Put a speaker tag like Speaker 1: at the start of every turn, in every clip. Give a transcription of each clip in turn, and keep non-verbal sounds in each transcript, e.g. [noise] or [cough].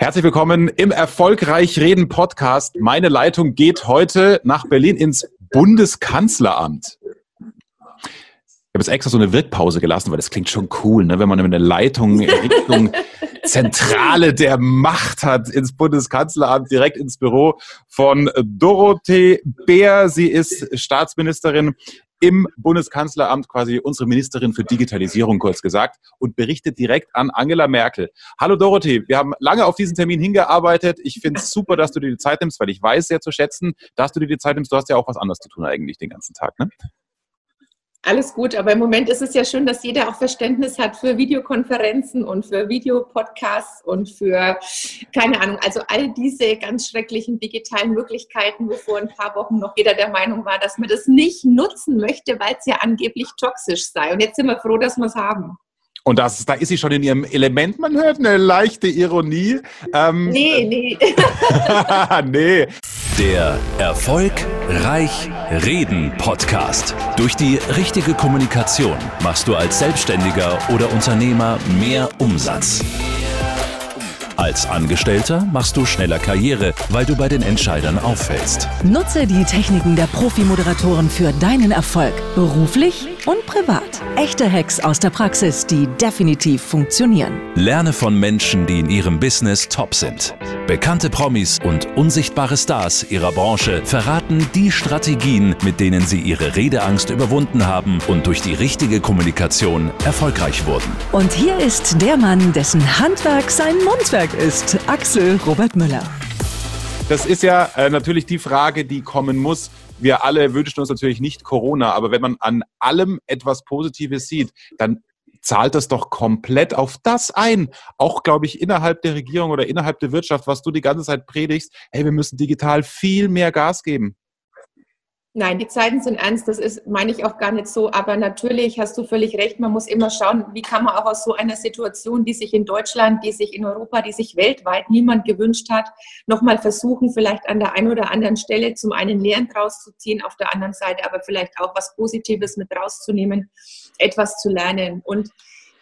Speaker 1: Herzlich willkommen im Erfolgreich Reden Podcast. Meine Leitung geht heute nach Berlin ins Bundeskanzleramt. Ich habe jetzt extra so eine Wirkpause gelassen, weil das klingt schon cool, ne? wenn man eine Leitung Richtung [laughs] Zentrale der Macht hat, ins Bundeskanzleramt, direkt ins Büro von Dorothee Bär. Sie ist Staatsministerin im Bundeskanzleramt quasi unsere Ministerin für Digitalisierung kurz gesagt und berichtet direkt an Angela Merkel. Hallo Dorothee, wir haben lange auf diesen Termin hingearbeitet. Ich finde es super, dass du dir die Zeit nimmst, weil ich weiß sehr zu schätzen, dass du dir die Zeit nimmst. Du hast ja auch was anderes zu tun eigentlich den ganzen Tag, ne?
Speaker 2: Alles gut, aber im Moment ist es ja schön, dass jeder auch Verständnis hat für Videokonferenzen und für Videopodcasts und für, keine Ahnung, also all diese ganz schrecklichen digitalen Möglichkeiten, wo vor ein paar Wochen noch jeder der Meinung war, dass man das nicht nutzen möchte, weil es ja angeblich toxisch sei. Und jetzt sind wir froh, dass wir es haben.
Speaker 1: Und das, da ist sie schon in ihrem Element. Man hört eine leichte Ironie.
Speaker 2: Ähm, nee, nee. [laughs]
Speaker 3: nee. Der Erfolg Reich Reden Podcast. Durch die richtige Kommunikation machst du als Selbstständiger oder Unternehmer mehr Umsatz. Als Angestellter machst du schneller Karriere, weil du bei den Entscheidern auffällst.
Speaker 4: Nutze die Techniken der Profi-Moderatoren für deinen Erfolg, beruflich und privat. Echte Hacks aus der Praxis, die definitiv funktionieren.
Speaker 3: Lerne von Menschen, die in ihrem Business top sind. Bekannte Promis und unsichtbare Stars ihrer Branche verraten die Strategien, mit denen sie ihre Redeangst überwunden haben und durch die richtige Kommunikation erfolgreich wurden.
Speaker 4: Und hier ist der Mann, dessen Handwerk sein Mundwerk ist, Axel Robert Müller.
Speaker 1: Das ist ja äh, natürlich die Frage, die kommen muss. Wir alle wünschen uns natürlich nicht Corona, aber wenn man an allem etwas Positives sieht, dann zahlt das doch komplett auf das ein. Auch, glaube ich, innerhalb der Regierung oder innerhalb der Wirtschaft, was du die ganze Zeit predigst, hey, wir müssen digital viel mehr Gas geben.
Speaker 2: Nein, die Zeiten sind ernst, das ist, meine ich auch gar nicht so. Aber natürlich hast du völlig recht, man muss immer schauen, wie kann man auch aus so einer Situation, die sich in Deutschland, die sich in Europa, die sich weltweit niemand gewünscht hat, nochmal versuchen, vielleicht an der einen oder anderen Stelle zum einen Lehren draus zu ziehen, auf der anderen Seite aber vielleicht auch was Positives mit rauszunehmen, etwas zu lernen. Und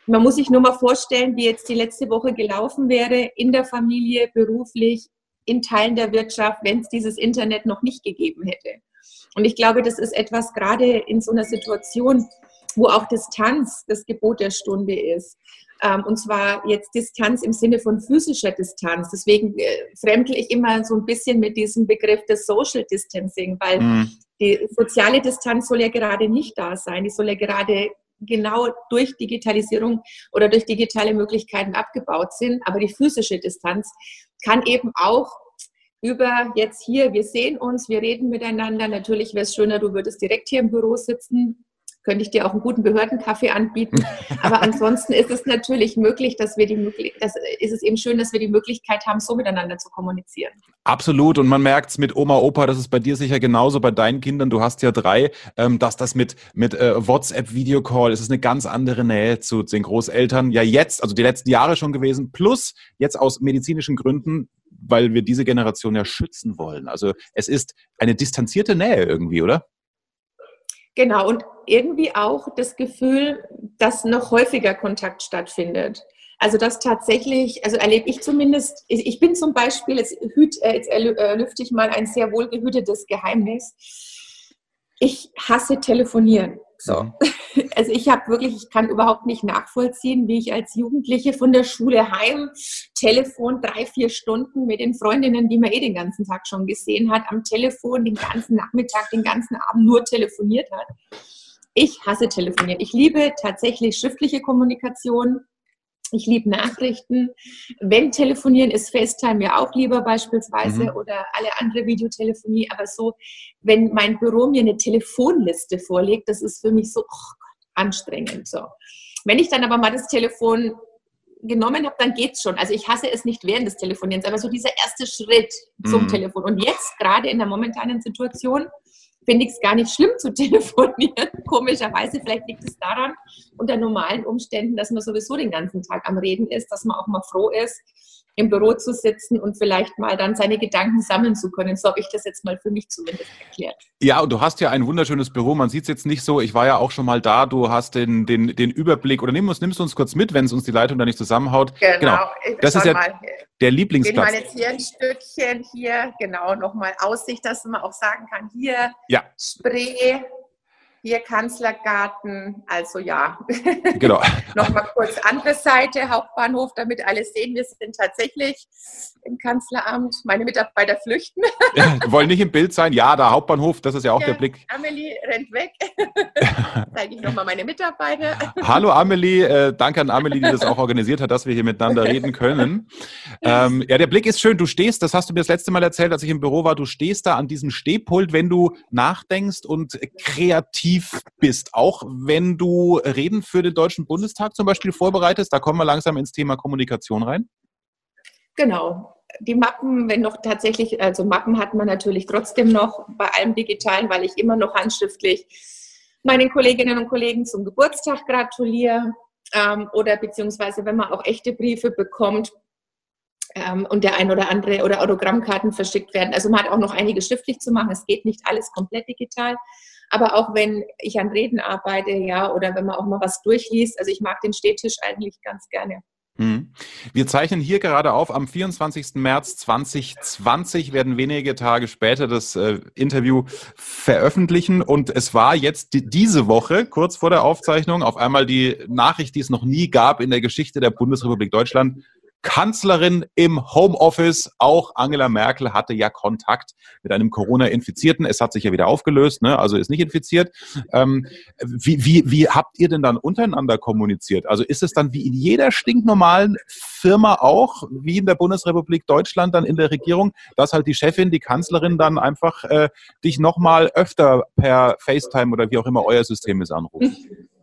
Speaker 2: man muss sich nur mal vorstellen, wie jetzt die letzte Woche gelaufen wäre, in der Familie, beruflich, in Teilen der Wirtschaft, wenn es dieses Internet noch nicht gegeben hätte. Und ich glaube, das ist etwas gerade in so einer Situation, wo auch Distanz das Gebot der Stunde ist. Ähm, und zwar jetzt Distanz im Sinne von physischer Distanz. Deswegen äh, fremdle ich immer so ein bisschen mit diesem Begriff des Social Distancing, weil mhm. die soziale Distanz soll ja gerade nicht da sein. Die soll ja gerade genau durch Digitalisierung oder durch digitale Möglichkeiten abgebaut sind. Aber die physische Distanz kann eben auch über jetzt hier, wir sehen uns, wir reden miteinander. Natürlich wäre es schöner, du würdest direkt hier im Büro sitzen. Könnte ich dir auch einen guten Behördenkaffee anbieten. [laughs] Aber ansonsten ist es natürlich möglich, dass wir die das ist es eben schön, dass wir die Möglichkeit haben, so miteinander zu kommunizieren.
Speaker 1: Absolut. Und man merkt es mit Oma, Opa, das ist bei dir sicher genauso, bei deinen Kindern, du hast ja drei, ähm, dass das mit, mit äh, WhatsApp, Videocall, es ist eine ganz andere Nähe zu den Großeltern. Ja, jetzt, also die letzten Jahre schon gewesen, plus jetzt aus medizinischen Gründen weil wir diese Generation ja schützen wollen. Also es ist eine distanzierte Nähe irgendwie, oder?
Speaker 2: Genau, und irgendwie auch das Gefühl, dass noch häufiger Kontakt stattfindet. Also das tatsächlich, also erlebe ich zumindest, ich bin zum Beispiel, jetzt, hüt, äh, jetzt äh, lüfte ich mal ein sehr wohlgehütetes Geheimnis. Ich hasse telefonieren. So. Mhm. [laughs] Also ich habe wirklich, ich kann überhaupt nicht nachvollziehen, wie ich als Jugendliche von der Schule heim, Telefon drei, vier Stunden mit den Freundinnen, die man eh den ganzen Tag schon gesehen hat, am Telefon den ganzen Nachmittag, den ganzen Abend nur telefoniert hat. Ich hasse telefonieren. Ich liebe tatsächlich schriftliche Kommunikation. Ich liebe Nachrichten. Wenn telefonieren ist FaceTime ja auch lieber beispielsweise mhm. oder alle andere Videotelefonie. Aber so, wenn mein Büro mir eine Telefonliste vorlegt, das ist für mich so oh Gott, anstrengend. So. Wenn ich dann aber mal das Telefon genommen habe, dann geht's schon. Also ich hasse es nicht während des Telefonierens, aber so dieser erste Schritt zum mhm. Telefon. Und jetzt gerade in der momentanen Situation finde ich es gar nicht schlimm zu [laughs] telefonieren. Komischerweise, vielleicht liegt es daran, unter normalen Umständen, dass man sowieso den ganzen Tag am Reden ist, dass man auch mal froh ist, im Büro zu sitzen und vielleicht mal dann seine Gedanken sammeln zu können. So habe ich das jetzt mal für mich zumindest erklärt.
Speaker 1: Ja, und du hast ja ein wunderschönes Büro. Man sieht es jetzt nicht so. Ich war ja auch schon mal da. Du hast den, den, den Überblick oder nimm uns, nimmst du uns kurz mit, wenn es uns die Leitung da nicht zusammenhaut.
Speaker 2: Genau. genau.
Speaker 1: Das ist ja mal. der Lieblingsplatz.
Speaker 2: Gehen wir jetzt hier ein Stückchen hier, genau, nochmal Aussicht, dass man auch sagen kann, hier
Speaker 1: ja.
Speaker 2: Spree, hier Kanzlergarten, also ja. [laughs]
Speaker 1: Genau.
Speaker 2: Nochmal kurz andere Seite, Hauptbahnhof, damit alle sehen, wir sind tatsächlich im Kanzleramt. Meine Mitarbeiter flüchten.
Speaker 1: Ja, wollen nicht im Bild sein. Ja, der Hauptbahnhof, das ist ja auch ja, der Blick.
Speaker 2: Amelie rennt weg. [laughs] Zeige ich nochmal meine Mitarbeiter.
Speaker 1: Hallo Amelie, äh, danke an Amelie, die das auch organisiert hat, dass wir hier miteinander [laughs] reden können. Ähm, ja, der Blick ist schön. Du stehst, das hast du mir das letzte Mal erzählt, als ich im Büro war, du stehst da an diesem Stehpult, wenn du nachdenkst und kreativ aktiv bist, auch wenn du Reden für den Deutschen Bundestag zum Beispiel vorbereitest. Da kommen wir langsam ins Thema Kommunikation rein.
Speaker 2: Genau. Die Mappen, wenn noch tatsächlich, also Mappen hat man natürlich trotzdem noch bei allem Digitalen, weil ich immer noch handschriftlich meinen Kolleginnen und Kollegen zum Geburtstag gratuliere ähm, oder beziehungsweise wenn man auch echte Briefe bekommt, ähm, und der ein oder andere oder Autogrammkarten verschickt werden. Also man hat auch noch einiges schriftlich zu machen. Es geht nicht alles komplett digital. Aber auch wenn ich an Reden arbeite, ja, oder wenn man auch mal was durchliest, also ich mag den Stehtisch eigentlich ganz gerne.
Speaker 1: Hm. Wir zeichnen hier gerade auf, am 24. März 2020 werden wenige Tage später das äh, Interview veröffentlichen und es war jetzt die, diese Woche, kurz vor der Aufzeichnung, auf einmal die Nachricht, die es noch nie gab in der Geschichte der Bundesrepublik Deutschland. Kanzlerin im Homeoffice. Auch Angela Merkel hatte ja Kontakt mit einem Corona-Infizierten. Es hat sich ja wieder aufgelöst, ne? also ist nicht infiziert. Ähm, wie, wie, wie habt ihr denn dann untereinander kommuniziert? Also ist es dann wie in jeder stinknormalen Firma auch, wie in der Bundesrepublik Deutschland dann in der Regierung, dass halt die Chefin, die Kanzlerin dann einfach äh, dich nochmal öfter per FaceTime oder wie auch immer euer System ist anruft? [laughs]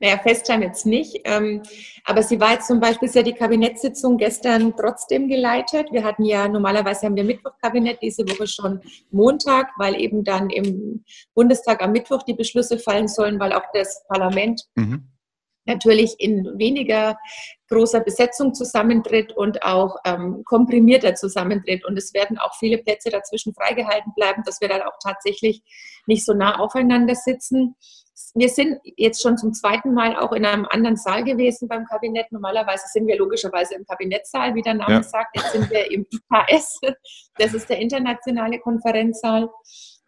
Speaker 2: Naja, FaceTime jetzt nicht. Ähm, aber sie war jetzt zum Beispiel, ist ja die Kabinettssitzung gestern trotzdem geleitet. Wir hatten ja, normalerweise haben wir Mittwochkabinett, diese Woche schon Montag, weil eben dann im Bundestag am Mittwoch die Beschlüsse fallen sollen, weil auch das Parlament mhm. Natürlich in weniger großer Besetzung zusammentritt und auch ähm, komprimierter zusammentritt. Und es werden auch viele Plätze dazwischen freigehalten bleiben, dass wir dann auch tatsächlich nicht so nah aufeinander sitzen wir sind jetzt schon zum zweiten Mal auch in einem anderen Saal gewesen beim Kabinett. Normalerweise sind wir logischerweise im Kabinettssaal, wie der Name ja. sagt. Jetzt sind wir im IKS. Das ist der internationale Konferenzsaal.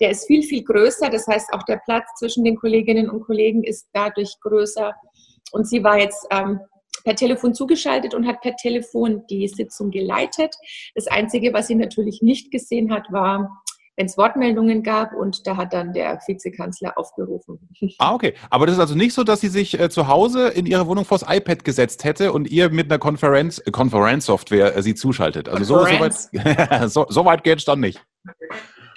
Speaker 2: Der ist viel, viel größer. Das heißt, auch der Platz zwischen den Kolleginnen und Kollegen ist dadurch größer. Und sie war jetzt ähm, per Telefon zugeschaltet und hat per Telefon die Sitzung geleitet. Das Einzige, was sie natürlich nicht gesehen hat, war wenn es Wortmeldungen gab und da hat dann der Vizekanzler aufgerufen. [laughs]
Speaker 1: Ah, okay. Aber das ist also nicht so, dass sie sich äh, zu Hause in ihre Wohnung vors iPad gesetzt hätte und ihr mit einer Konferenz, äh, Konferenzsoftware äh, sie zuschaltet. Also [laughs] so, so weit, so, so weit geht es dann nicht.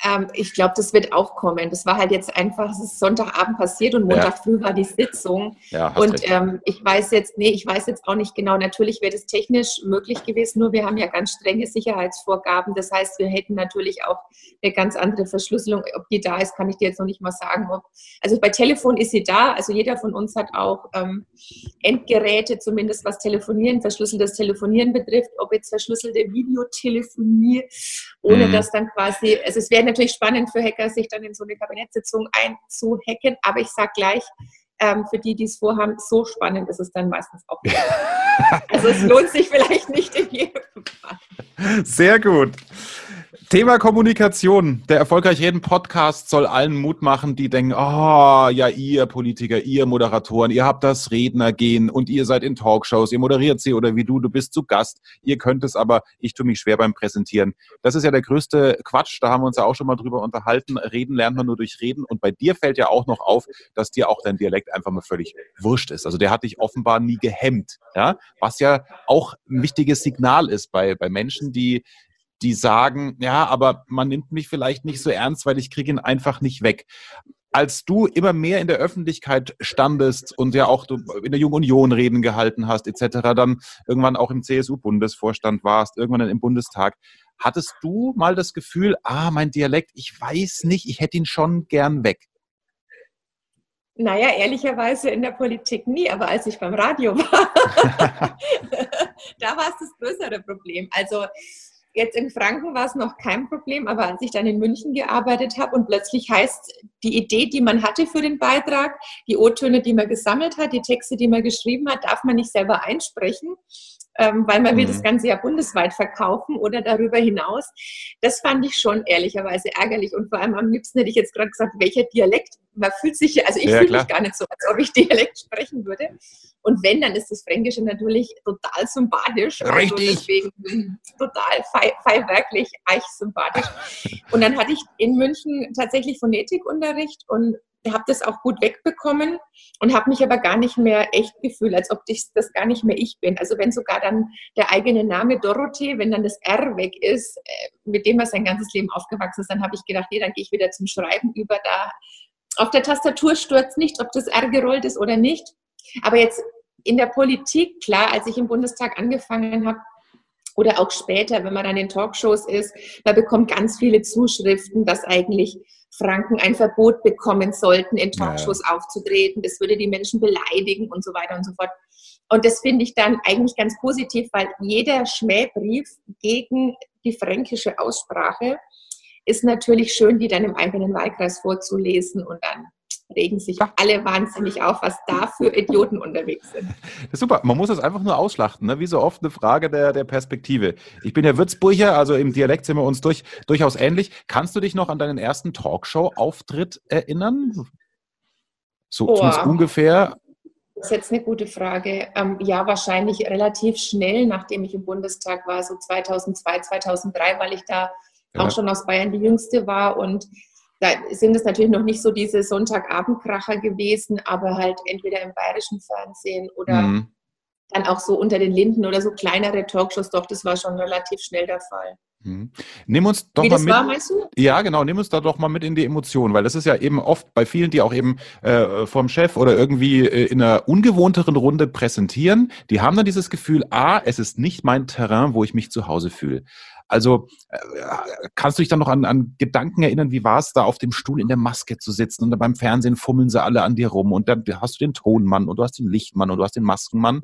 Speaker 2: Ähm, ich glaube, das wird auch kommen. Das war halt jetzt einfach, es ist Sonntagabend passiert und Montag früh war die Sitzung. Ja, und ähm, ich weiß jetzt, nee, ich weiß jetzt auch nicht genau. Natürlich wäre das technisch möglich gewesen, nur wir haben ja ganz strenge Sicherheitsvorgaben. Das heißt, wir hätten natürlich auch eine ganz andere Verschlüsselung. Ob die da ist, kann ich dir jetzt noch nicht mal sagen. Ob, also bei Telefon ist sie da. Also jeder von uns hat auch ähm, Endgeräte, zumindest was Telefonieren, verschlüsseltes Telefonieren betrifft. Ob jetzt verschlüsselte Videotelefonie, ohne mhm. dass dann quasi, also es werden natürlich spannend für Hacker, sich dann in so eine Kabinettssitzung einzuhacken. Aber ich sage gleich, ähm, für die, die es vorhaben, so spannend ist es dann meistens auch nicht. [laughs] also es lohnt sich vielleicht nicht in jedem
Speaker 1: Fall. Sehr gut. Thema Kommunikation. Der Erfolgreich Reden Podcast soll allen Mut machen, die denken, oh, ja, ihr Politiker, ihr Moderatoren, ihr habt das Rednergehen und ihr seid in Talkshows, ihr moderiert sie oder wie du, du bist zu Gast. Ihr könnt es aber, ich tue mich schwer beim Präsentieren. Das ist ja der größte Quatsch, da haben wir uns ja auch schon mal drüber unterhalten. Reden lernt man nur durch Reden und bei dir fällt ja auch noch auf, dass dir auch dein Dialekt einfach mal völlig wurscht ist. Also der hat dich offenbar nie gehemmt, ja, was ja auch ein wichtiges Signal ist bei, bei Menschen, die die sagen, ja, aber man nimmt mich vielleicht nicht so ernst, weil ich kriege ihn einfach nicht weg. Als du immer mehr in der Öffentlichkeit standest und ja auch in der Jungen Union Reden gehalten hast, etc., dann irgendwann auch im CSU-Bundesvorstand warst, irgendwann im Bundestag, hattest du mal das Gefühl, ah, mein Dialekt, ich weiß nicht, ich hätte ihn schon gern weg?
Speaker 2: Naja, ehrlicherweise in der Politik nie, aber als ich beim Radio war, [laughs] [laughs] da war es das größere Problem. Also jetzt in Franken war es noch kein Problem, aber als ich dann in München gearbeitet habe und plötzlich heißt die Idee, die man hatte für den Beitrag, die O-Töne, die man gesammelt hat, die Texte, die man geschrieben hat, darf man nicht selber einsprechen, ähm, weil man will mhm. das Ganze ja bundesweit verkaufen oder darüber hinaus. Das fand ich schon ehrlicherweise ärgerlich und vor allem am liebsten hätte ich jetzt gerade gesagt, welcher Dialekt. Man fühlt sich, also ich ja, fühle mich gar nicht so, als ob ich [laughs] Dialekt sprechen würde. Und wenn, dann ist das Fränkische natürlich total sympathisch.
Speaker 1: Also Richtig.
Speaker 2: Also deswegen total fei, fei wirklich echt sympathisch. Und dann hatte ich in München tatsächlich Phonetikunterricht und habe das auch gut wegbekommen und habe mich aber gar nicht mehr echt gefühlt, als ob ich das gar nicht mehr ich bin. Also wenn sogar dann der eigene Name Dorothee, wenn dann das R weg ist, äh, mit dem er sein ganzes Leben aufgewachsen ist, dann habe ich gedacht, nee, dann gehe ich wieder zum Schreiben über. Da auf der Tastatur stürzt nicht, ob das R gerollt ist oder nicht. Aber jetzt in der Politik, klar, als ich im Bundestag angefangen habe, oder auch später, wenn man dann in Talkshows ist, man bekommt ganz viele Zuschriften, dass eigentlich Franken ein Verbot bekommen sollten, in Talkshows ja. aufzutreten. Das würde die Menschen beleidigen und so weiter und so fort. Und das finde ich dann eigentlich ganz positiv, weil jeder Schmähbrief gegen die fränkische Aussprache ist natürlich schön, die dann im eigenen Wahlkreis vorzulesen und dann regen sich alle wahnsinnig auf, was da für Idioten unterwegs sind. [laughs]
Speaker 1: Das ist super. Man muss es einfach nur ausschlachten, ne? wie so oft eine Frage der, der Perspektive. Ich bin ja Würzburger, also im Dialekt sind wir uns durch, durchaus ähnlich. Kannst du dich noch an deinen ersten Talkshow-Auftritt erinnern? So oh. ungefähr.
Speaker 2: Das ist jetzt eine gute Frage. Ähm, ja, wahrscheinlich relativ schnell, nachdem ich im Bundestag war, so 2002, 2003, weil ich da ja. auch schon aus Bayern die Jüngste war und da sind es natürlich noch nicht so diese Sonntagabendkracher gewesen, aber halt entweder im bayerischen Fernsehen oder mhm. dann auch so unter den Linden oder so kleinere Talkshows. Doch, das war schon relativ schnell der Fall.
Speaker 1: Mhm. Nimm uns doch Wie mal mit. War, meinst du? Ja, genau. Nimm uns da doch mal mit in die Emotionen, weil das ist ja eben oft bei vielen, die auch eben äh, vom Chef oder irgendwie äh, in einer ungewohnteren Runde präsentieren. Die haben dann dieses Gefühl: A, es ist nicht mein Terrain, wo ich mich zu Hause fühle. Also äh, kannst du dich dann noch an, an Gedanken erinnern, wie war es da auf dem Stuhl in der Maske zu sitzen und beim Fernsehen fummeln sie alle an dir rum und dann hast du den Tonmann und du hast den Lichtmann und du hast den Maskenmann.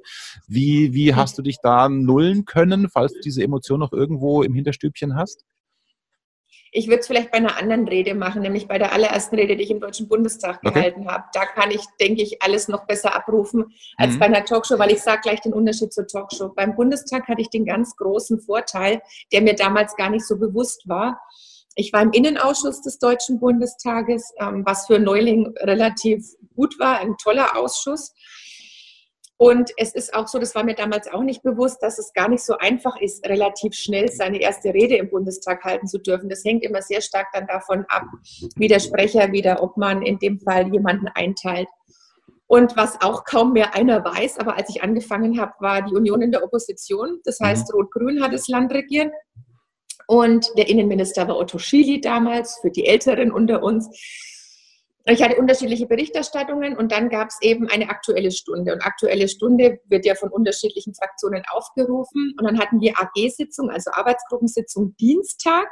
Speaker 1: Wie, wie hast du dich da nullen können, falls du diese Emotion noch irgendwo im Hinterstübchen hast?
Speaker 2: Ich würde es vielleicht bei einer anderen Rede machen, nämlich bei der allerersten Rede, die ich im Deutschen Bundestag okay. gehalten habe. Da kann ich, denke ich, alles noch besser abrufen als mhm. bei einer Talkshow, weil ich sage gleich den Unterschied zur Talkshow. Beim Bundestag hatte ich den ganz großen Vorteil, der mir damals gar nicht so bewusst war. Ich war im Innenausschuss des Deutschen Bundestages, ähm, was für Neuling relativ gut war, ein toller Ausschuss. Und es ist auch so, das war mir damals auch nicht bewusst, dass es gar nicht so einfach ist, relativ schnell seine erste Rede im Bundestag halten zu dürfen. Das hängt immer sehr stark dann davon ab, wie der Sprecher wieder, ob man in dem Fall jemanden einteilt. Und was auch kaum mehr einer weiß, aber als ich angefangen habe, war die Union in der Opposition. Das heißt, mhm. Rot-Grün hat das Land regiert. Und der Innenminister war Otto Schily damals, für die Älteren unter uns ich hatte unterschiedliche Berichterstattungen und dann gab es eben eine aktuelle Stunde. Und aktuelle Stunde wird ja von unterschiedlichen Fraktionen aufgerufen. Und dann hatten wir AG-Sitzung, also Arbeitsgruppensitzung Dienstag.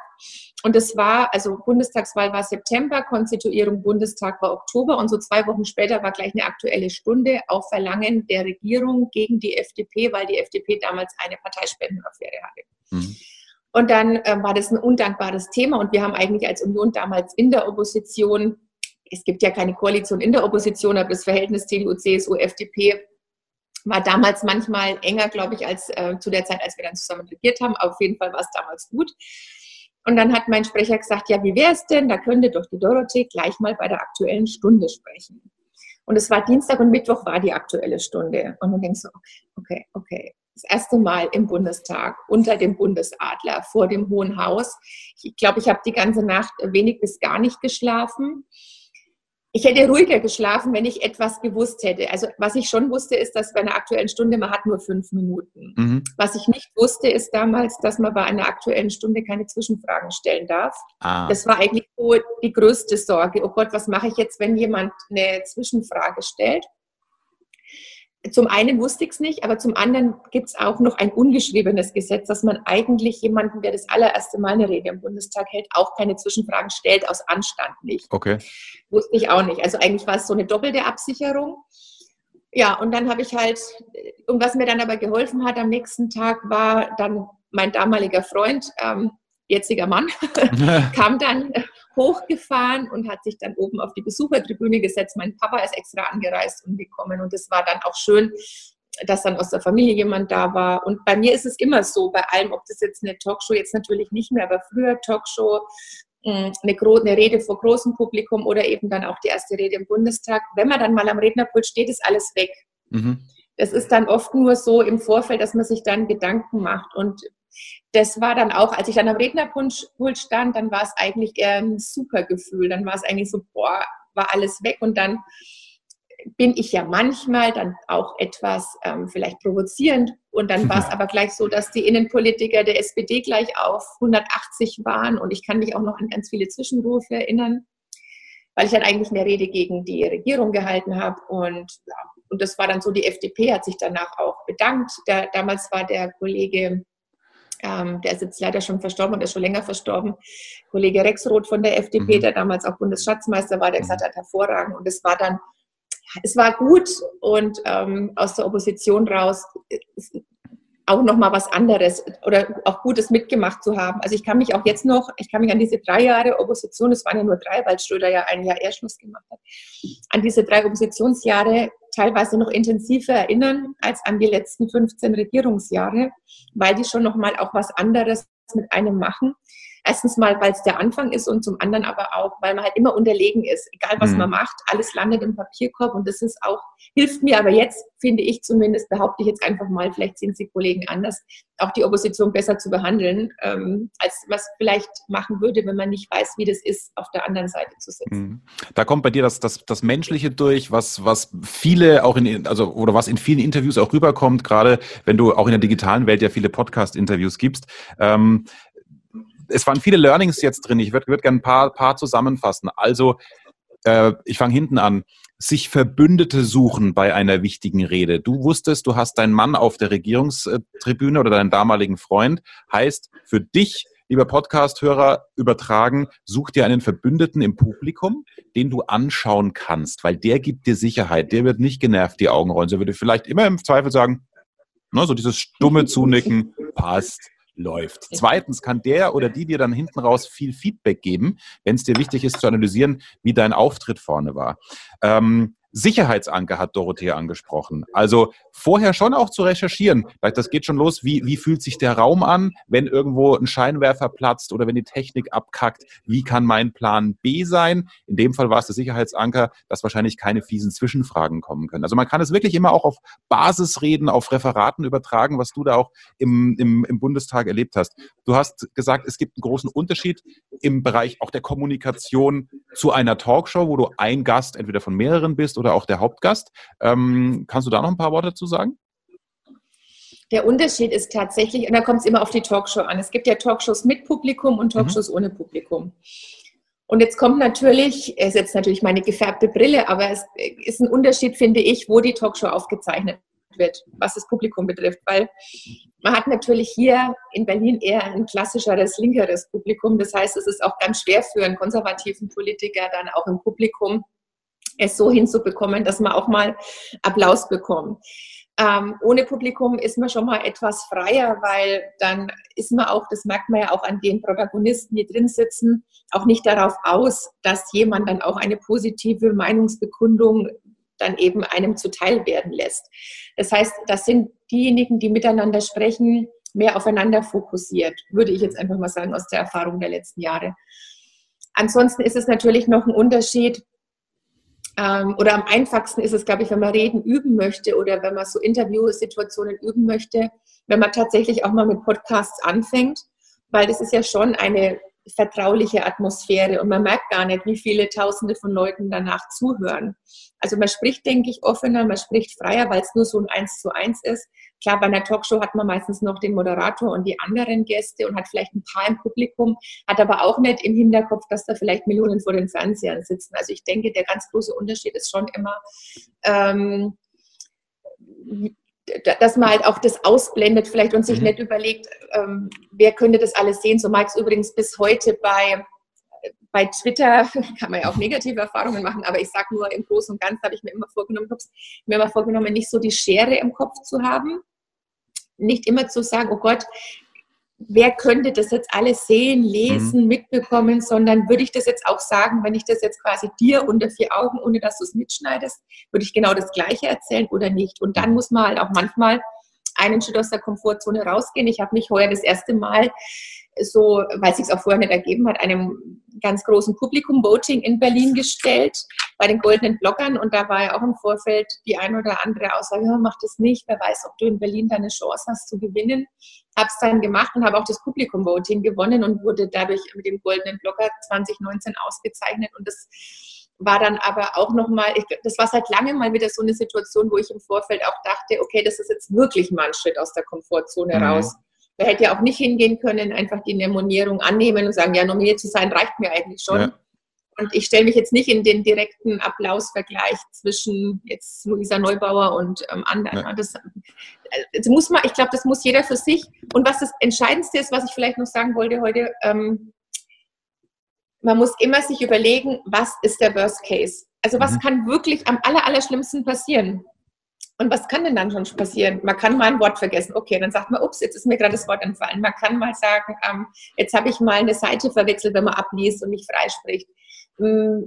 Speaker 2: Und das war, also Bundestagswahl war September, Konstituierung Bundestag war Oktober und so zwei Wochen später war gleich eine aktuelle Stunde auf Verlangen der Regierung gegen die FDP, weil die FDP damals eine Parteispendenaffäre hatte. Mhm. Und dann äh, war das ein undankbares Thema und wir haben eigentlich als Union damals in der Opposition es gibt ja keine Koalition in der Opposition, aber das Verhältnis CDU, CSU, FDP war damals manchmal enger, glaube ich, als äh, zu der Zeit, als wir dann zusammen regiert haben. Auf jeden Fall war es damals gut. Und dann hat mein Sprecher gesagt, ja, wie wäre es denn? Da könnte doch die Dorothee gleich mal bei der aktuellen Stunde sprechen. Und es war Dienstag und Mittwoch war die aktuelle Stunde. Und dann denkst du, okay, okay, okay. Das erste Mal im Bundestag unter dem Bundesadler vor dem Hohen Haus. Ich glaube, ich habe die ganze Nacht wenig bis gar nicht geschlafen ich hätte ruhiger geschlafen, wenn ich etwas gewusst hätte. Also was ich schon wusste, ist, dass bei einer aktuellen Stunde man hat nur fünf Minuten. Mhm. Was ich nicht wusste, ist damals, dass man bei einer aktuellen Stunde keine Zwischenfragen stellen darf. Ah. Das war eigentlich so die größte Sorge. Oh Gott, was mache ich jetzt, wenn jemand eine Zwischenfrage stellt? Zum einen wusste ich es nicht, aber zum anderen gibt es auch noch ein ungeschriebenes Gesetz, dass man eigentlich jemanden, der das allererste Mal eine Rede im Bundestag hält, auch keine Zwischenfragen stellt, aus Anstand nicht.
Speaker 1: Okay.
Speaker 2: Wusste ich auch nicht. Also eigentlich war es so eine doppelte Absicherung. Ja, und dann habe ich halt, und was mir dann aber geholfen hat am nächsten Tag, war dann mein damaliger Freund, ähm, jetziger Mann, [laughs] kam dann hochgefahren und hat sich dann oben auf die Besuchertribüne gesetzt. Mein Papa ist extra angereist und gekommen und es war dann auch schön, dass dann aus der Familie jemand da war. Und bei mir ist es immer so, bei allem, ob das jetzt eine Talkshow, jetzt natürlich nicht mehr, aber früher Talkshow, hm, eine, eine Rede vor großem Publikum oder eben dann auch die erste Rede im Bundestag. Wenn man dann mal am Rednerpult steht, ist alles weg. Mhm. Das ist dann oft nur so im Vorfeld, dass man sich dann Gedanken macht. Und das war dann auch, als ich dann am Rednerpult stand, dann war es eigentlich eher ein super Gefühl. Dann war es eigentlich so, boah, war alles weg. Und dann bin ich ja manchmal dann auch etwas ähm, vielleicht provozierend. Und dann war es [laughs] aber gleich so, dass die Innenpolitiker der SPD gleich auf 180 waren. Und ich kann mich auch noch an ganz viele Zwischenrufe erinnern, weil ich dann eigentlich eine Rede gegen die Regierung gehalten habe. Und, ja, und das war dann so, die FDP hat sich danach auch bedankt. Der, damals war der Kollege ähm, der ist jetzt leider schon verstorben und ist schon länger verstorben. Kollege Rexroth von der FDP, mhm. der damals auch Bundesschatzmeister war, der gesagt hat, hervorragend. Und es war dann, es war gut und ähm, aus der Opposition raus auch noch mal was anderes oder auch Gutes mitgemacht zu haben. Also ich kann mich auch jetzt noch, ich kann mich an diese drei Jahre Opposition, es waren ja nur drei, weil Schröder ja ein Jahr eher Schluss gemacht hat, an diese drei Oppositionsjahre teilweise noch intensiver erinnern als an die letzten 15 Regierungsjahre, weil die schon noch mal auch was anderes mit einem machen. Erstens mal, weil es der Anfang ist und zum anderen aber auch, weil man halt immer unterlegen ist. Egal was mhm. man macht, alles landet im Papierkorb und das ist auch, hilft mir aber jetzt, finde ich zumindest, behaupte ich jetzt einfach mal, vielleicht sind sie Kollegen anders, auch die Opposition besser zu behandeln, ähm, als was vielleicht machen würde, wenn man nicht weiß, wie das ist, auf der anderen Seite zu sitzen. Mhm.
Speaker 1: Da kommt bei dir das, das, das Menschliche durch, was, was viele auch in, also, oder was in vielen Interviews auch rüberkommt, gerade wenn du auch in der digitalen Welt ja viele Podcast-Interviews gibst. Ähm, es waren viele Learnings jetzt drin. Ich würde würd gerne ein paar, paar zusammenfassen. Also, äh, ich fange hinten an. Sich Verbündete suchen bei einer wichtigen Rede. Du wusstest, du hast deinen Mann auf der Regierungstribüne oder deinen damaligen Freund. Heißt, für dich, lieber Podcast-Hörer, übertragen, such dir einen Verbündeten im Publikum, den du anschauen kannst, weil der gibt dir Sicherheit. Der wird nicht genervt die Augen rollen. Der würde vielleicht immer im Zweifel sagen, ne, so dieses stumme Zunicken [laughs] passt läuft. Zweitens kann der oder die dir dann hinten raus viel Feedback geben, wenn es dir wichtig ist zu analysieren, wie dein Auftritt vorne war. Ähm, Sicherheitsanker hat Dorothea angesprochen. Also vorher schon auch zu recherchieren. Das geht schon los, wie, wie fühlt sich der Raum an, wenn irgendwo ein Scheinwerfer platzt oder wenn die Technik abkackt. Wie kann mein Plan B sein? In dem Fall war es der Sicherheitsanker, dass wahrscheinlich keine fiesen Zwischenfragen kommen können. Also man kann es wirklich immer auch auf Basisreden, auf Referaten übertragen, was du da auch im, im, im Bundestag erlebt hast. Du hast gesagt, es gibt einen großen Unterschied im Bereich auch der Kommunikation zu einer Talkshow, wo du ein Gast entweder von mehreren bist oder auch der Hauptgast. Ähm, kannst du da noch ein paar Worte dazu sagen?
Speaker 2: Der Unterschied ist tatsächlich, und da kommt es immer auf die Talkshow an. Es gibt ja Talkshows mit Publikum und Talkshows mhm. ohne Publikum. Und jetzt kommt natürlich, es ist jetzt natürlich meine gefärbte Brille, aber es ist ein Unterschied, finde ich, wo die Talkshow aufgezeichnet wird, was das Publikum betrifft, weil man hat natürlich hier in Berlin eher ein klassischeres, linkeres Publikum. Das heißt, es ist auch ganz schwer für einen konservativen Politiker dann auch im Publikum es so hinzubekommen, dass man auch mal Applaus bekommt. Ähm, ohne Publikum ist man schon mal etwas freier, weil dann ist man auch, das merkt man ja auch an den Protagonisten, die drin sitzen, auch nicht darauf aus, dass jemand dann auch eine positive Meinungsbekundung dann eben einem zuteil werden lässt. Das heißt, das sind diejenigen, die miteinander sprechen, mehr aufeinander fokussiert, würde ich jetzt einfach mal sagen, aus der Erfahrung der letzten Jahre. Ansonsten ist es natürlich noch ein Unterschied, ähm, oder am einfachsten ist es, glaube ich, wenn man reden üben möchte oder wenn man so Interviewsituationen üben möchte, wenn man tatsächlich auch mal mit Podcasts anfängt, weil das ist ja schon eine vertrauliche Atmosphäre und man merkt gar nicht, wie viele Tausende von Leuten danach zuhören. Also man spricht, denke ich, offener, man spricht freier, weil es nur so ein Eins zu eins ist. Klar, bei einer Talkshow hat man meistens noch den Moderator und die anderen Gäste und hat vielleicht ein paar im Publikum, hat aber auch nicht im Hinterkopf, dass da vielleicht Millionen vor den Fernsehern sitzen. Also ich denke, der ganz große Unterschied ist schon immer, ähm, dass man halt auch das ausblendet vielleicht und sich mhm. nicht überlegt, ähm, wer könnte das alles sehen. So mag es übrigens bis heute bei, bei Twitter, [laughs] kann man ja auch negative Erfahrungen machen, aber ich sage nur im Großen und Ganzen habe ich mir immer vorgenommen, mir immer vorgenommen, nicht so die Schere im Kopf zu haben, nicht immer zu sagen, oh Gott, wer könnte das jetzt alles sehen, lesen, mhm. mitbekommen, sondern würde ich das jetzt auch sagen, wenn ich das jetzt quasi dir unter vier Augen, ohne dass du es mitschneidest, würde ich genau das Gleiche erzählen oder nicht. Und dann muss man halt auch manchmal einen Schritt aus der Komfortzone rausgehen. Ich habe mich heuer das erste Mal so, weil es sich auch vorher nicht ergeben hat, einem ganz großen Publikum-Voting in Berlin gestellt bei den goldenen Bloggern und da war ja auch im Vorfeld die ein oder andere Aussage, ja, mach das nicht, wer weiß, ob du in Berlin deine Chance hast zu gewinnen. Habe es dann gemacht und habe auch das Publikum-Voting gewonnen und wurde dadurch mit dem goldenen Blogger 2019 ausgezeichnet und das war dann aber auch nochmal, das war seit langem mal wieder so eine Situation, wo ich im Vorfeld auch dachte, okay, das ist jetzt wirklich mal ein Schritt aus der Komfortzone mhm. raus. Er hätte ja auch nicht hingehen können, einfach die Nominierung annehmen und sagen, ja, nominiert zu sein reicht mir eigentlich schon. Ja. Und ich stelle mich jetzt nicht in den direkten Applausvergleich zwischen jetzt Luisa Neubauer und ähm, anderen. Ja. Das, das, muss man, ich glaube, das muss jeder für sich. Und was das Entscheidendste ist, was ich vielleicht noch sagen wollte heute, ähm, man muss immer sich überlegen, was ist der Worst Case? Also was mhm. kann wirklich am aller, aller schlimmsten passieren? Und was kann denn dann schon passieren? Man kann mal ein Wort vergessen. Okay, dann sagt man, ups, jetzt ist mir gerade das Wort entfallen. Man kann mal sagen, ähm, jetzt habe ich mal eine Seite verwechselt, wenn man abliest und nicht freispricht. Ähm,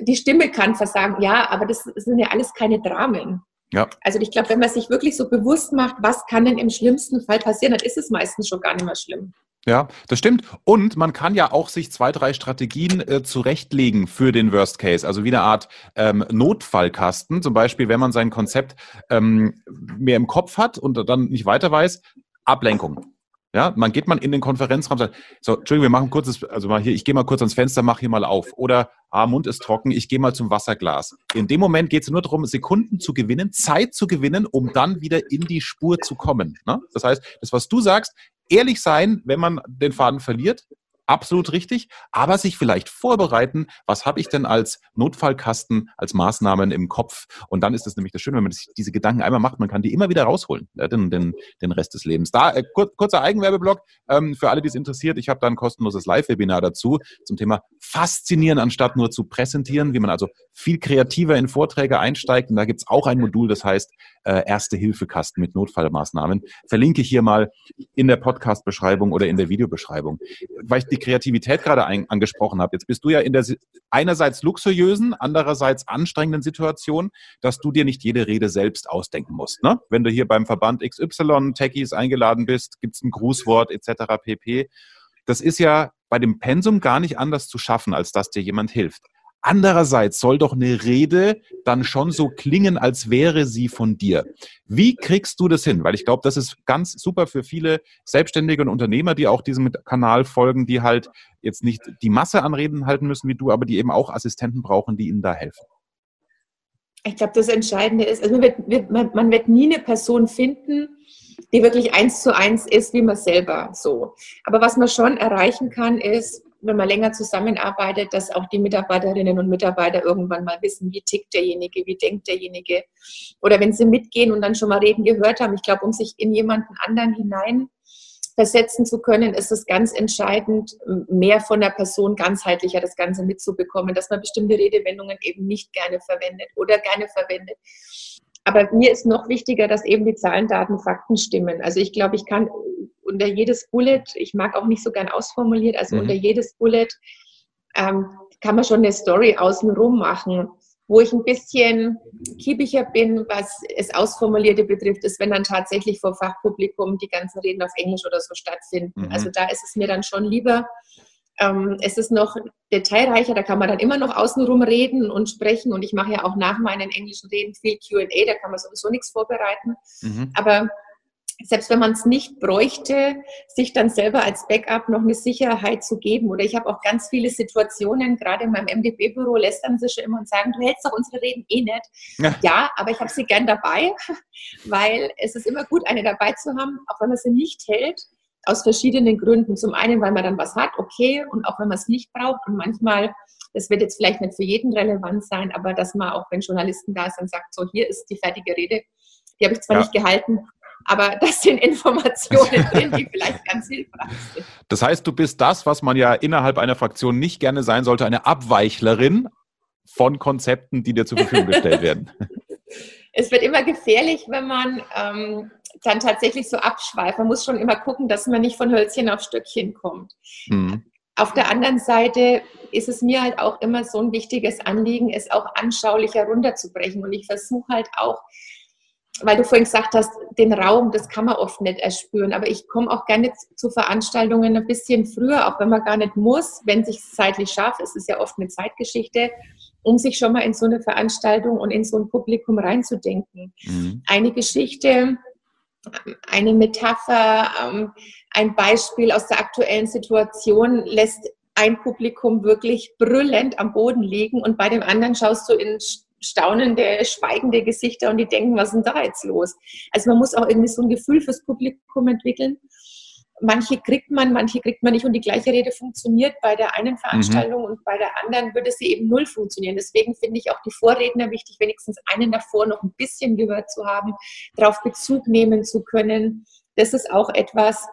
Speaker 2: die Stimme kann versagen, ja, aber das sind ja alles keine Dramen. Ja. Also ich glaube, wenn man sich wirklich so bewusst macht, was kann denn im schlimmsten Fall passieren, dann ist es meistens schon gar nicht mehr schlimm.
Speaker 1: Ja, das stimmt. Und man kann ja auch sich zwei, drei Strategien äh, zurechtlegen für den Worst Case. Also wie eine Art ähm, Notfallkasten. Zum Beispiel, wenn man sein Konzept ähm, mehr im Kopf hat und dann nicht weiter weiß, Ablenkung. Ja, man geht man in den Konferenzraum und sagt, so, Entschuldigung, wir machen kurzes, also mal hier, ich gehe mal kurz ans Fenster, mach hier mal auf. Oder, ah, Mund ist trocken, ich gehe mal zum Wasserglas. In dem Moment geht es nur darum, Sekunden zu gewinnen, Zeit zu gewinnen, um dann wieder in die Spur zu kommen. Ne? Das heißt, das, was du sagst, ehrlich sein, wenn man den Faden verliert, absolut richtig, aber sich vielleicht vorbereiten, was habe ich denn als Notfallkasten, als Maßnahmen im Kopf? Und dann ist es nämlich das Schöne, wenn man diese Gedanken einmal macht, man kann die immer wieder rausholen, ja, den, den, den Rest des Lebens. Da, äh, kur, kurzer Eigenwerbeblock ähm, für alle, die es interessiert. Ich habe da ein kostenloses Live-Webinar dazu zum Thema Faszinieren, anstatt nur zu präsentieren, wie man also viel kreativer in Vorträge einsteigt. Und da gibt es auch ein Modul, das heißt äh, Erste-Hilfe-Kasten mit Notfallmaßnahmen. Verlinke ich hier mal in der Podcast-Beschreibung oder in der Videobeschreibung. Weil ich die Kreativität gerade angesprochen habe. Jetzt bist du ja in der einerseits luxuriösen, andererseits anstrengenden Situation, dass du dir nicht jede Rede selbst ausdenken musst. Ne? Wenn du hier beim Verband XY Techies eingeladen bist, gibt es ein Grußwort etc. pp. Das ist ja bei dem Pensum gar nicht anders zu schaffen, als dass dir jemand hilft. Andererseits soll doch eine Rede dann schon so klingen, als wäre sie von dir. Wie kriegst du das hin? Weil ich glaube, das ist ganz super für viele Selbstständige und Unternehmer, die auch diesem Kanal folgen, die halt jetzt nicht die Masse an Reden halten müssen wie du, aber die eben auch Assistenten brauchen, die ihnen da helfen.
Speaker 2: Ich glaube, das Entscheidende ist, also man wird, man wird nie eine Person finden, die wirklich eins zu eins ist, wie man selber so. Aber was man schon erreichen kann, ist, wenn man länger zusammenarbeitet, dass auch die Mitarbeiterinnen und Mitarbeiter irgendwann mal wissen, wie tickt derjenige, wie denkt derjenige. Oder wenn sie mitgehen und dann schon mal reden gehört haben. Ich glaube, um sich in jemanden anderen hinein versetzen zu können, ist es ganz entscheidend, mehr von der Person ganzheitlicher das Ganze mitzubekommen, dass man bestimmte Redewendungen eben nicht gerne verwendet oder gerne verwendet. Aber mir ist noch wichtiger, dass eben die Zahlen, Daten, Fakten stimmen. Also ich glaube, ich kann unter jedes Bullet, ich mag auch nicht so gern ausformuliert, also mhm. unter jedes Bullet ähm, kann man schon eine Story außenrum machen. Wo ich ein bisschen kiebiger bin, was es Ausformulierte betrifft, ist, wenn dann tatsächlich vor Fachpublikum die ganzen Reden auf Englisch oder so stattfinden. Mhm. Also da ist es mir dann schon lieber, ähm, es ist noch detailreicher, da kann man dann immer noch außenrum reden und sprechen. Und ich mache ja auch nach meinen englischen Reden viel QA, da kann man sowieso nichts vorbereiten. Mhm. Aber selbst wenn man es nicht bräuchte, sich dann selber als Backup noch eine Sicherheit zu geben. Oder ich habe auch ganz viele Situationen, gerade in meinem MDB-Büro lästern sie schon immer und sagen, du hältst doch unsere Reden eh nicht. Ja, ja aber ich habe sie gern dabei, [laughs] weil es ist immer gut, eine dabei zu haben, auch wenn man sie nicht hält aus verschiedenen Gründen. Zum einen, weil man dann was hat, okay, und auch wenn man es nicht braucht. Und manchmal, das wird jetzt vielleicht nicht für jeden relevant sein, aber dass man auch, wenn Journalisten da sind, sagt, so hier ist die fertige Rede, Die habe ich zwar ja. nicht gehalten, aber [laughs] das sind Informationen drin, die vielleicht ganz hilfreich sind.
Speaker 1: Das heißt, du bist das, was man ja innerhalb einer Fraktion nicht gerne sein sollte, eine Abweichlerin von Konzepten, die dir zur Verfügung gestellt werden. [laughs] [laughs]
Speaker 2: Es wird immer gefährlich, wenn man ähm, dann tatsächlich so abschweift. Man muss schon immer gucken, dass man nicht von Hölzchen auf Stöckchen kommt. Mhm. Auf der anderen Seite ist es mir halt auch immer so ein wichtiges Anliegen, es auch anschaulicher runterzubrechen. Und ich versuche halt auch, weil du vorhin gesagt hast, den Raum, das kann man oft nicht erspüren. Aber ich komme auch gerne zu Veranstaltungen ein bisschen früher, auch wenn man gar nicht muss, wenn sich zeitlich schafft. Es ist ja oft eine Zeitgeschichte, um sich schon mal in so eine Veranstaltung und in so ein Publikum reinzudenken. Mhm. Eine Geschichte, eine Metapher, ähm, ein Beispiel aus der aktuellen Situation lässt ein Publikum wirklich brüllend am Boden liegen und bei dem anderen schaust du in staunende, schweigende Gesichter und die denken, was ist denn da jetzt los? Also man muss auch irgendwie so ein Gefühl fürs Publikum entwickeln. Manche kriegt man, manche kriegt man nicht und die gleiche Rede funktioniert bei der einen Veranstaltung mhm. und bei der anderen würde sie eben null funktionieren. Deswegen finde ich auch die Vorredner wichtig, wenigstens einen davor noch ein bisschen gehört zu haben, darauf Bezug nehmen zu können. Das ist auch etwas,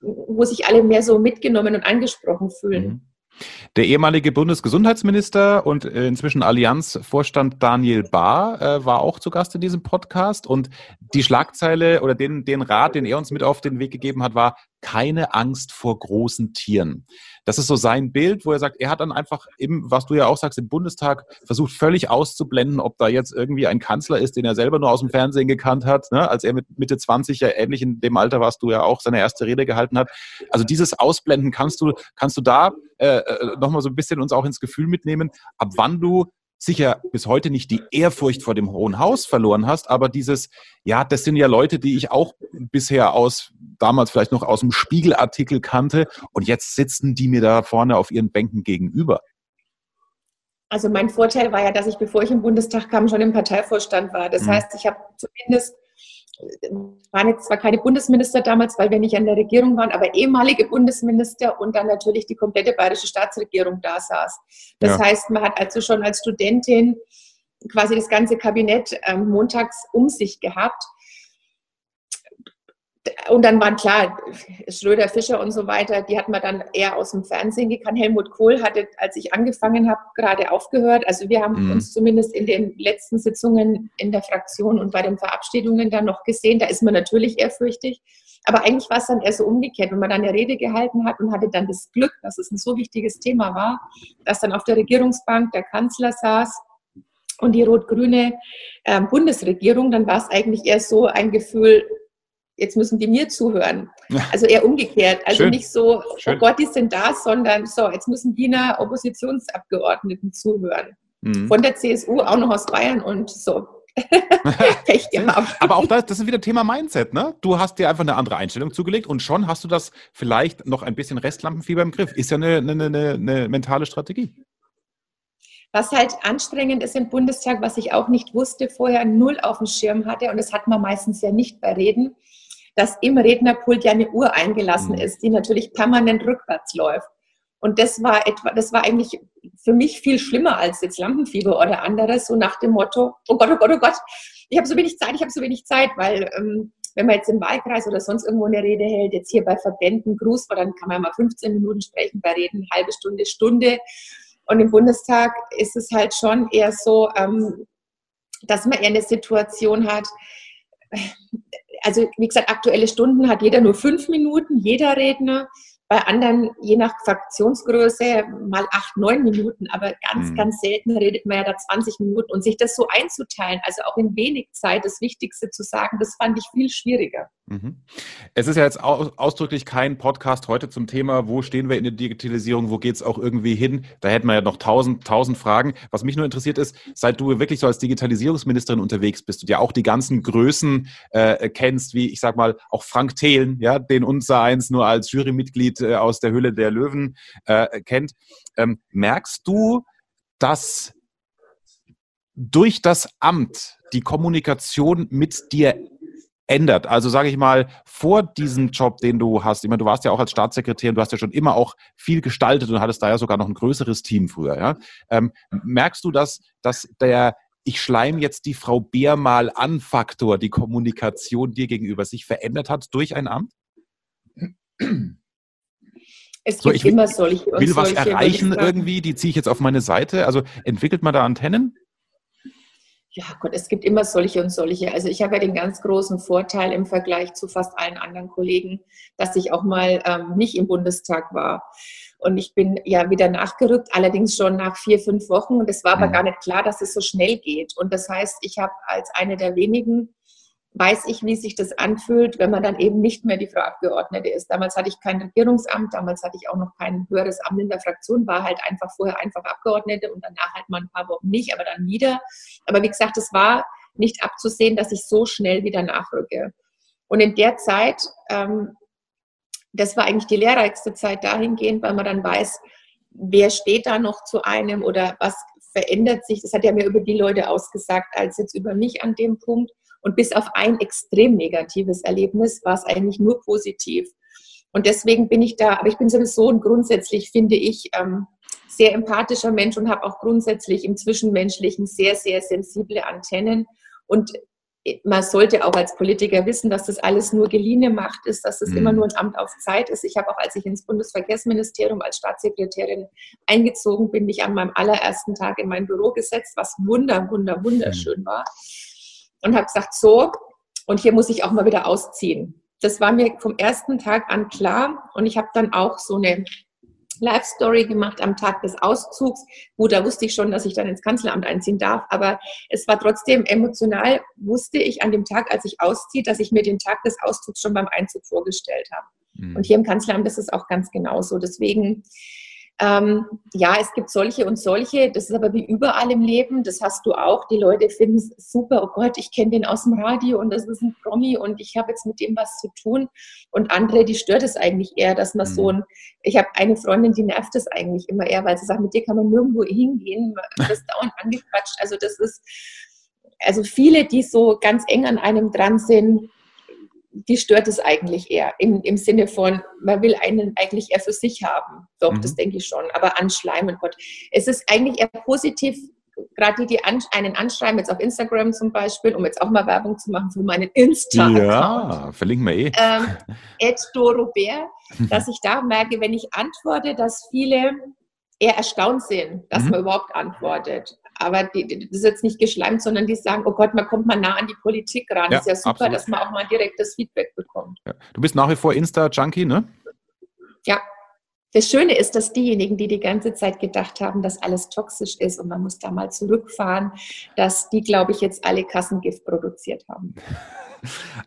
Speaker 2: wo sich alle mehr so mitgenommen und angesprochen fühlen. Mhm.
Speaker 1: Der ehemalige Bundesgesundheitsminister und äh, inzwischen Allianzvorstand Daniel Bahr äh, war auch zu Gast in diesem Podcast und die Schlagzeile oder den, den Rat, den er uns mit auf den Weg gegeben hat, war keine Angst vor großen Tieren. Das ist so sein Bild, wo er sagt, er hat dann einfach im, was du ja auch sagst, im Bundestag versucht völlig auszublenden, ob da jetzt irgendwie ein Kanzler ist, den er selber nur aus dem Fernsehen gekannt hat, ne? als er mit Mitte 20 ja ähnlich in dem Alter warst du ja auch seine erste Rede gehalten hat. Also dieses Ausblenden kannst du, kannst du da äh, äh nochmal so ein bisschen uns auch ins Gefühl mitnehmen, ab wann du sicher bis heute nicht die Ehrfurcht vor dem Hohen Haus verloren hast, aber dieses, ja, das sind ja Leute, die ich auch bisher aus, damals vielleicht noch aus dem Spiegelartikel kannte und jetzt sitzen die mir da vorne auf ihren Bänken gegenüber.
Speaker 2: Also mein Vorteil war ja, dass ich, bevor ich im Bundestag kam, schon im Parteivorstand war. Das mhm. heißt, ich habe zumindest waren jetzt zwar keine Bundesminister damals, weil wir nicht an der Regierung waren, aber ehemalige Bundesminister und dann natürlich die komplette bayerische Staatsregierung da saß. Das ja. heißt, man hat also schon als Studentin quasi das ganze Kabinett ähm, montags um sich gehabt und dann waren klar, Schröder, Fischer und so weiter, die hat man dann eher aus dem Fernsehen gekannt. Helmut Kohl hatte, als ich angefangen habe, gerade aufgehört. Also wir haben mhm. uns zumindest in den letzten Sitzungen in der Fraktion und bei den Verabschiedungen dann noch gesehen. Da ist man natürlich ehrfürchtig. Aber eigentlich war es dann eher so umgekehrt, wenn man dann eine Rede gehalten hat und hatte dann das Glück, dass es ein so wichtiges Thema war, dass dann auf der Regierungsbank der Kanzler saß und die rot-grüne äh, Bundesregierung, dann war es eigentlich eher so ein Gefühl, jetzt müssen die mir zuhören. Also eher umgekehrt. Also Schön. nicht so, oh Schön. oh Gott, die sind da, sondern so, jetzt müssen die einer Oppositionsabgeordneten zuhören. Mhm. Von der CSU, auch noch aus Bayern und so. [laughs]
Speaker 1: Pech gehabt. Aber auch das, das ist wieder Thema Mindset, ne? Du hast dir einfach eine andere Einstellung zugelegt und schon hast du das vielleicht noch ein bisschen Restlampenfieber im Griff. Ist ja eine, eine, eine, eine mentale Strategie.
Speaker 2: Was halt anstrengend ist im Bundestag, was ich auch nicht wusste, vorher null auf dem Schirm hatte, und das hat man meistens ja nicht bei Reden, dass im Rednerpult ja eine Uhr eingelassen mhm. ist, die natürlich permanent rückwärts läuft. Und das war etwa, das war eigentlich für mich viel schlimmer als jetzt Lampenfieber oder anderes, so nach dem Motto, oh Gott, oh Gott, oh Gott, ich habe so wenig Zeit, ich habe so wenig Zeit, weil ähm, wenn man jetzt im Wahlkreis oder sonst irgendwo eine Rede hält, jetzt hier bei Verbänden Gruß, dann kann man mal 15 Minuten sprechen, bei Reden halbe Stunde, Stunde. Und im Bundestag ist es halt schon eher so, ähm, dass man eher eine Situation hat, also wie gesagt, aktuelle Stunden hat jeder nur fünf Minuten, jeder Redner. Bei anderen, je nach Fraktionsgröße, mal acht, neun Minuten, aber ganz, mhm. ganz selten redet man ja da 20 Minuten. Und sich das so einzuteilen, also auch in wenig Zeit das Wichtigste zu sagen, das fand ich viel schwieriger. Mhm.
Speaker 1: Es ist ja jetzt ausdrücklich kein Podcast heute zum Thema, wo stehen wir in der Digitalisierung, wo geht es auch irgendwie hin. Da hätten wir ja noch tausend, tausend Fragen. Was mich nur interessiert ist, seit du wirklich so als Digitalisierungsministerin unterwegs bist und ja auch die ganzen Größen äh, kennst, wie ich sag mal auch Frank Thelen, ja, den unser eins nur als Jurymitglied äh, aus der Hülle der Löwen äh, kennt, ähm, merkst du, dass durch das Amt die Kommunikation mit dir ändert. Also sage ich mal, vor diesem Job, den du hast, ich meine, du warst ja auch als Staatssekretär und du hast ja schon immer auch viel gestaltet und hattest da ja sogar noch ein größeres Team früher. Ja? Ähm, merkst du, dass, dass der ich schleim jetzt die Frau Bär mal an Faktor, die Kommunikation dir gegenüber sich verändert hat durch ein Amt?
Speaker 2: Es gibt so, ich immer solche
Speaker 1: will was erreichen irgendwie, die ziehe ich jetzt auf meine Seite. Also entwickelt man da Antennen?
Speaker 2: Ja, Gott, es gibt immer solche und solche. Also ich habe ja den ganz großen Vorteil im Vergleich zu fast allen anderen Kollegen, dass ich auch mal ähm, nicht im Bundestag war. Und ich bin ja wieder nachgerückt, allerdings schon nach vier, fünf Wochen. Und es war aber mhm. gar nicht klar, dass es so schnell geht. Und das heißt, ich habe als eine der wenigen weiß ich, wie sich das anfühlt, wenn man dann eben nicht mehr die Frau Abgeordnete ist. Damals hatte ich kein Regierungsamt, damals hatte ich auch noch kein höheres Amt in der Fraktion, war halt einfach vorher einfach Abgeordnete und danach halt mal ein paar Wochen nicht, aber dann wieder. Aber wie gesagt, es war nicht abzusehen, dass ich so schnell wieder nachrücke. Und in der Zeit, ähm, das war eigentlich die lehrreichste Zeit dahingehend, weil man dann weiß, wer steht da noch zu einem oder was verändert sich. Das hat ja mehr über die Leute ausgesagt als jetzt über mich an dem Punkt. Und bis auf ein extrem negatives Erlebnis war es eigentlich nur positiv. Und deswegen bin ich da, aber ich bin sowieso ein grundsätzlich, finde ich, ähm, sehr empathischer Mensch und habe auch grundsätzlich im Zwischenmenschlichen sehr, sehr sensible Antennen. Und man sollte auch als Politiker wissen, dass das alles nur geliehene Macht ist, dass das mhm. immer nur ein Amt auf Zeit ist. Ich habe auch, als ich ins Bundesverkehrsministerium als Staatssekretärin eingezogen bin, mich an meinem allerersten Tag in mein Büro gesetzt, was wunder, wunder, wunderschön mhm. Und habe gesagt, so, und hier muss ich auch mal wieder ausziehen. Das war mir vom ersten Tag an klar und ich habe dann auch so eine Live-Story gemacht am Tag des Auszugs. Gut, da wusste ich schon, dass ich dann ins Kanzleramt einziehen darf, aber es war trotzdem emotional, wusste ich an dem Tag, als ich ausziehe, dass ich mir den Tag des Auszugs schon beim Einzug vorgestellt habe. Mhm. Und hier im Kanzleramt ist es auch ganz genauso. Deswegen ähm, ja, es gibt solche und solche, das ist aber wie überall im Leben, das hast du auch. Die Leute finden es super, oh Gott, ich kenne den aus dem Radio und das ist ein Promi und ich habe jetzt mit dem was zu tun. Und andere, die stört es eigentlich eher, dass man mhm. so ein, ich habe eine Freundin, die nervt es eigentlich immer eher, weil sie sagt, mit dir kann man nirgendwo hingehen, [laughs] man ist dauernd angequatscht. Also das ist, also viele, die so ganz eng an einem dran sind, die stört es eigentlich eher im, im Sinne von, man will einen eigentlich eher für sich haben. Doch, mhm. das denke ich schon. Aber anschleimen, Gott. Es ist eigentlich eher positiv, gerade die, die an, einen anschreiben, jetzt auf Instagram zum Beispiel, um jetzt auch mal Werbung zu machen für meinen insta -Account.
Speaker 1: Ja, verlinken wir eh. Ähm,
Speaker 2: Ed Dorobert, dass ich da merke, wenn ich antworte, dass viele eher erstaunt sind, dass mhm. man überhaupt antwortet aber die, die, das ist jetzt nicht geschleimt, sondern die sagen, oh Gott, man kommt mal nah an die Politik ran. Ja, ist ja super, absolut. dass man auch mal direktes Feedback bekommt.
Speaker 1: Ja. Du bist nach wie vor Insta-Junkie, ne?
Speaker 2: Ja. Das Schöne ist, dass diejenigen, die die ganze Zeit gedacht haben, dass alles toxisch ist und man muss da mal zurückfahren, dass die, glaube ich, jetzt alle Kassengift produziert haben. [laughs]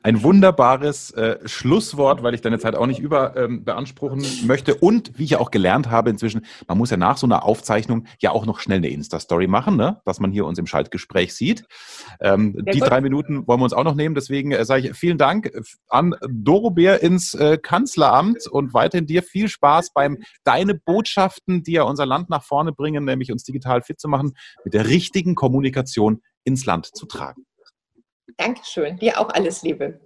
Speaker 1: Ein wunderbares äh, Schlusswort, weil ich deine Zeit auch nicht über ähm, beanspruchen möchte. Und wie ich ja auch gelernt habe inzwischen, man muss ja nach so einer Aufzeichnung ja auch noch schnell eine Insta-Story machen, ne? dass man hier uns im Schaltgespräch sieht. Ähm, die gut. drei Minuten wollen wir uns auch noch nehmen. Deswegen äh, sage ich vielen Dank an Doro Bär ins äh, Kanzleramt und weiterhin dir viel Spaß beim deine Botschaften, die ja unser Land nach vorne bringen, nämlich uns digital fit zu machen, mit der richtigen Kommunikation ins Land zu tragen.
Speaker 2: Dankeschön. Dir auch alles Liebe.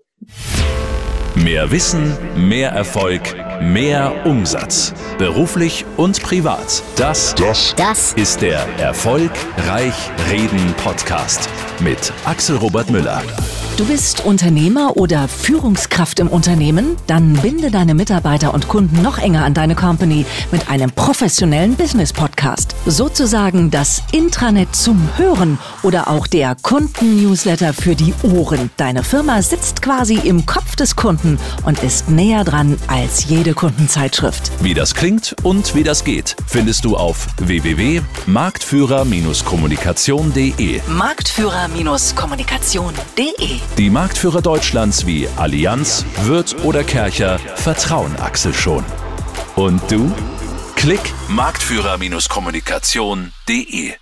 Speaker 3: Mehr Wissen, mehr Erfolg, mehr Umsatz. Beruflich und privat. Das, das, das ist der Erfolgreich Reden Podcast mit Axel Robert Müller.
Speaker 4: Du bist Unternehmer oder Führungskraft im Unternehmen? Dann binde deine Mitarbeiter und Kunden noch enger an deine Company mit einem professionellen Business Podcast. Sozusagen das Intranet zum Hören oder auch der Kunden-Newsletter für die Ohren. Deine Firma sitzt quasi im Kopf des Kunden und ist näher dran als jede Kundenzeitschrift.
Speaker 3: Wie das klingt und wie das geht, findest du auf www.marktführer-kommunikation.de.
Speaker 4: Marktführer-kommunikation.de
Speaker 3: die Marktführer Deutschlands wie Allianz, Wirth oder Kercher vertrauen Axel schon. Und du? Klick marktführer-kommunikation.de